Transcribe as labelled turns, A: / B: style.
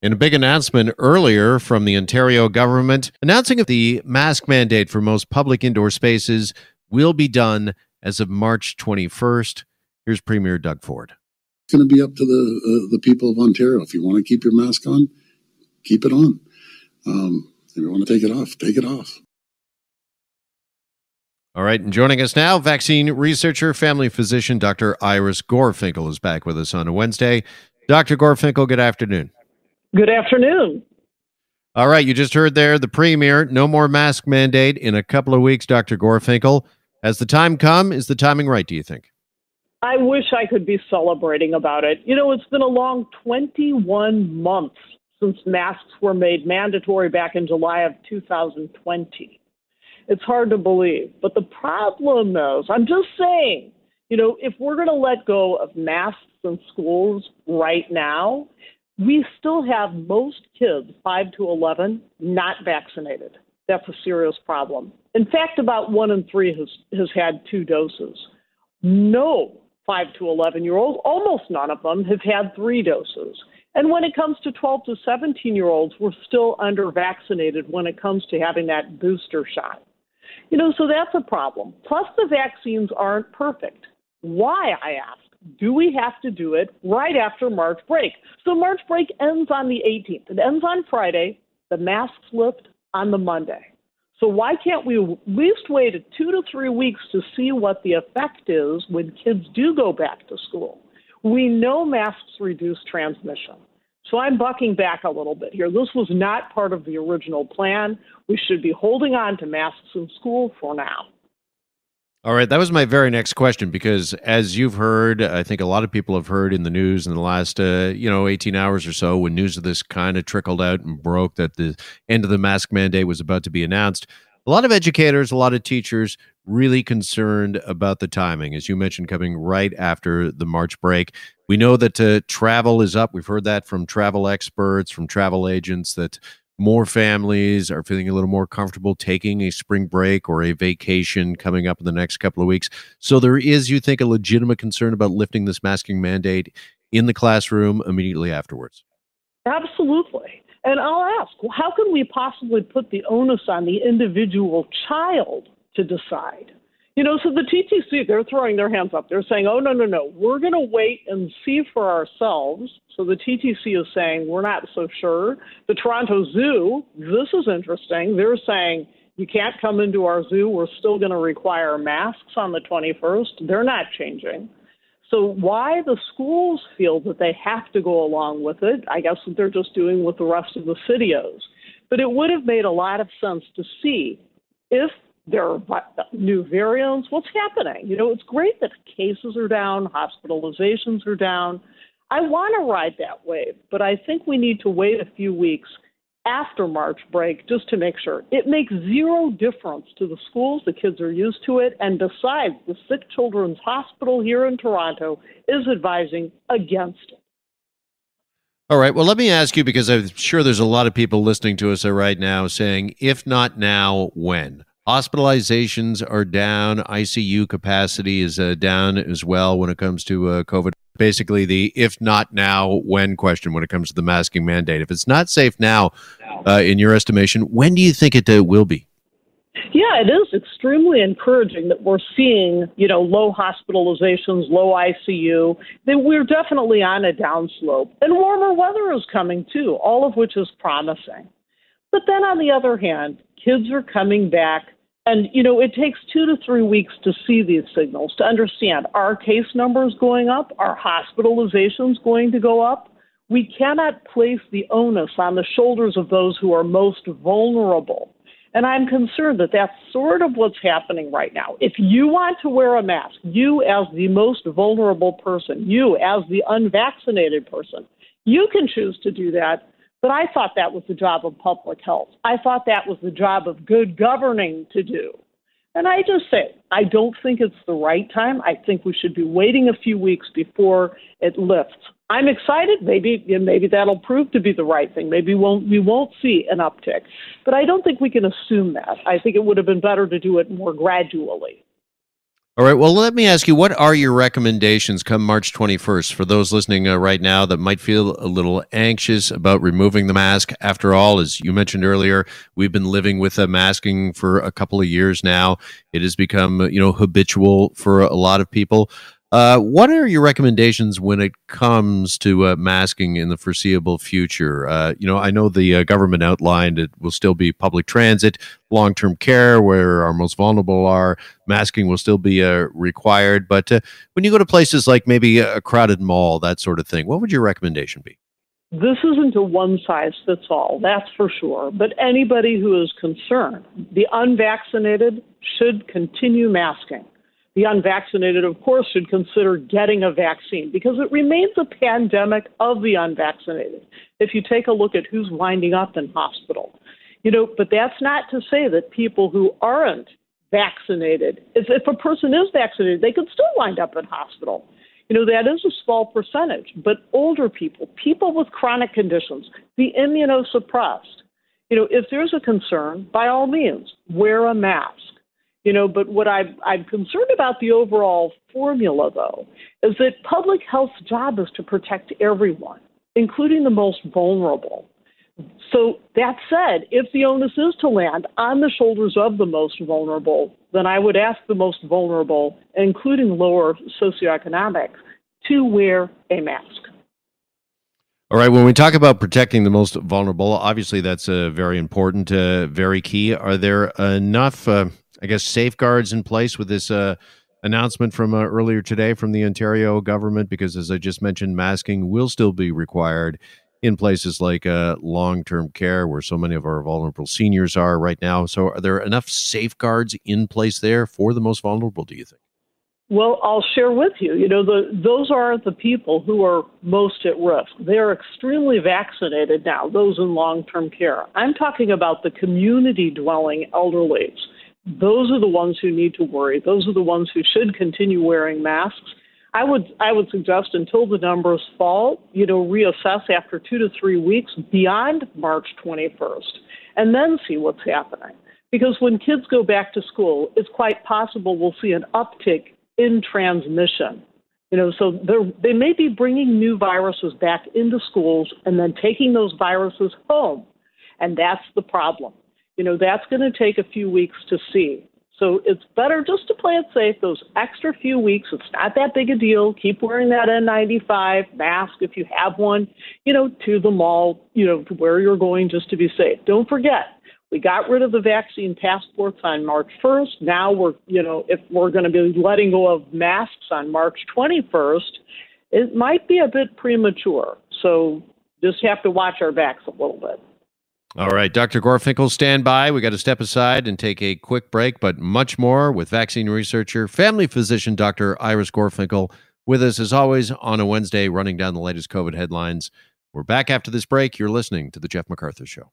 A: In a big announcement earlier from the Ontario government announcing that the mask mandate for most public indoor spaces will be done as of March 21st. Here's Premier Doug Ford.
B: It's going to be up to the uh, the people of Ontario. If you want to keep your mask on, keep it on. Um, if you want to take it off, take it off.
A: All right, and joining us now, vaccine researcher, family physician, Dr. Iris Gorfinkel is back with us on a Wednesday. Dr. Gorfinkel, good afternoon.
C: Good afternoon.
A: All right, you just heard there the premier, no more mask mandate in a couple of weeks, Dr. Gorfinkel. Has the time come? Is the timing right, do you think?
C: I wish I could be celebrating about it. You know, it's been a long 21 months since masks were made mandatory back in July of 2020. It's hard to believe. But the problem is, I'm just saying, you know, if we're going to let go of masks in schools right now, we still have most kids, 5 to 11, not vaccinated. That's a serious problem. In fact, about one in three has, has had two doses. No 5 to 11 year olds, almost none of them have had three doses. And when it comes to 12 to 17 year olds, we're still under vaccinated when it comes to having that booster shot. You know, so that's a problem. Plus, the vaccines aren't perfect. Why, I ask? Do we have to do it right after March break? So March break ends on the 18th. It ends on Friday. The masks lift on the Monday. So why can't we at least wait two to three weeks to see what the effect is when kids do go back to school? We know masks reduce transmission. So I'm bucking back a little bit here. This was not part of the original plan. We should be holding on to masks in school for now.
A: All right, that was my very next question because, as you've heard, I think a lot of people have heard in the news in the last, uh, you know, eighteen hours or so, when news of this kind of trickled out and broke that the end of the mask mandate was about to be announced. A lot of educators, a lot of teachers, really concerned about the timing, as you mentioned, coming right after the March break. We know that uh, travel is up. We've heard that from travel experts, from travel agents, that more families are feeling a little more comfortable taking a spring break or a vacation coming up in the next couple of weeks. So there is, you think, a legitimate concern about lifting this masking mandate in the classroom immediately afterwards.
C: Absolutely. And I'll ask, how can we possibly put the onus on the individual child to decide? You know, so the TTC, they're throwing their hands up. They're saying, oh, no, no, no, we're going to wait and see for ourselves. So the TTC is saying, we're not so sure. The Toronto Zoo, this is interesting. They're saying, you can't come into our zoo. We're still going to require masks on the 21st. They're not changing. So why the schools feel that they have to go along with it, I guess what they're just doing with the rest of the cityos. But it would have made a lot of sense to see if there are new variants. What's happening? You know, it's great that cases are down, hospitalizations are down. I want to ride that wave, but I think we need to wait a few weeks after March break just to make sure. It makes zero difference to the schools. The kids are used to it. And besides, the Sick Children's Hospital here in Toronto is advising against it.
A: All right. Well, let me ask you because I'm sure there's a lot of people listening to us right now saying, if not now, when? Hospitalizations are down. ICU capacity is uh, down as well when it comes to uh, COVID. Basically, the if not now, when question when it comes to the masking mandate. If it's not safe now, uh, in your estimation, when do you think it uh, will be?
C: Yeah, it is extremely encouraging that we're seeing, you know, low hospitalizations, low ICU. That we're definitely on a downslope, and warmer weather is coming too. All of which is promising. But then on the other hand, kids are coming back and, you know, it takes two to three weeks to see these signals, to understand are case numbers going up? Are hospitalizations going to go up? We cannot place the onus on the shoulders of those who are most vulnerable. And I'm concerned that that's sort of what's happening right now. If you want to wear a mask, you as the most vulnerable person, you as the unvaccinated person, you can choose to do that but I thought that was the job of public health. I thought that was the job of good governing to do. And I just say, I don't think it's the right time. I think we should be waiting a few weeks before it lifts. I'm excited. Maybe maybe that'll prove to be the right thing. Maybe we won't we won't see an uptick, but I don't think we can assume that. I think it would have been better to do it more gradually.
A: All right. Well, let me ask you, what are your recommendations come March 21st for those listening uh, right now that might feel a little anxious about removing the mask? After all, as you mentioned earlier, we've been living with a masking for a couple of years now. It has become, you know, habitual for a lot of people. Uh, what are your recommendations when it comes to uh, masking in the foreseeable future? Uh, you know, I know the uh, government outlined it will still be public transit, long term care, where our most vulnerable are. Masking will still be uh, required. But when you go to places like maybe a crowded mall, that sort of thing, what would your recommendation be?
C: This isn't a one size fits all, that's for sure. But anybody who is concerned, the unvaccinated should continue masking the unvaccinated, of course, should consider getting a vaccine because it remains a pandemic of the unvaccinated. If you take a look at who's winding up in hospital, you know, but that's not to say that people who aren't vaccinated, if, if a person is vaccinated, they could still wind up in hospital. You know, that is a small percentage, but older people, people with chronic conditions, the immunosuppressed, you know, if there's a concern, by all means, wear a mask. You know, but what I'm, I'm concerned about the overall formula, though, is that public health's job is to protect everyone, including the most vulnerable. So that said, if the onus is to land on the shoulders of the most vulnerable, then I would ask the most vulnerable, including lower socioeconomic, to wear a mask.
A: All right. When we talk about protecting the most vulnerable, obviously that's uh, very important, uh, very key. Are there enough uh, I guess, safeguards in place with this uh, announcement from uh, earlier today from the Ontario government? Because as I just mentioned, masking will still be required in places like uh, long term care, where so many of our vulnerable seniors are right now. So, are there enough safeguards in place there for the most vulnerable, do you think?
C: Well, I'll share with you. You know, the, those are the people who are most at risk. They're extremely vaccinated now, those in long term care. I'm talking about the community dwelling elderlies those are the ones who need to worry. Those are the ones who should continue wearing masks. I would I would suggest until the numbers fall, you know, reassess after two to three weeks beyond March 21st, and then see what's happening. Because when kids go back to school, it's quite possible we'll see an uptick in transmission. You know, so they may be bringing new viruses back into schools and then taking those viruses home, and that's the problem you know, that's going to take a few weeks to see. So it's better just to play it safe those extra few weeks. It's not that big a deal. Keep wearing that N95 mask if you have one, you know, to the mall, you know, to where you're going just to be safe. Don't forget, we got rid of the vaccine passports on March 1st. Now we're, you know, if we're going to be letting go of masks on March 21st, it might be a bit premature. So just have to watch our backs a little bit.
A: All right, Dr. Gorfinkel, stand by. We got to step aside and take a quick break, but much more with vaccine researcher, family physician, Dr. Iris Gorfinkel, with us as always on a Wednesday, running down the latest COVID headlines. We're back after this break. You're listening to The Jeff McArthur Show.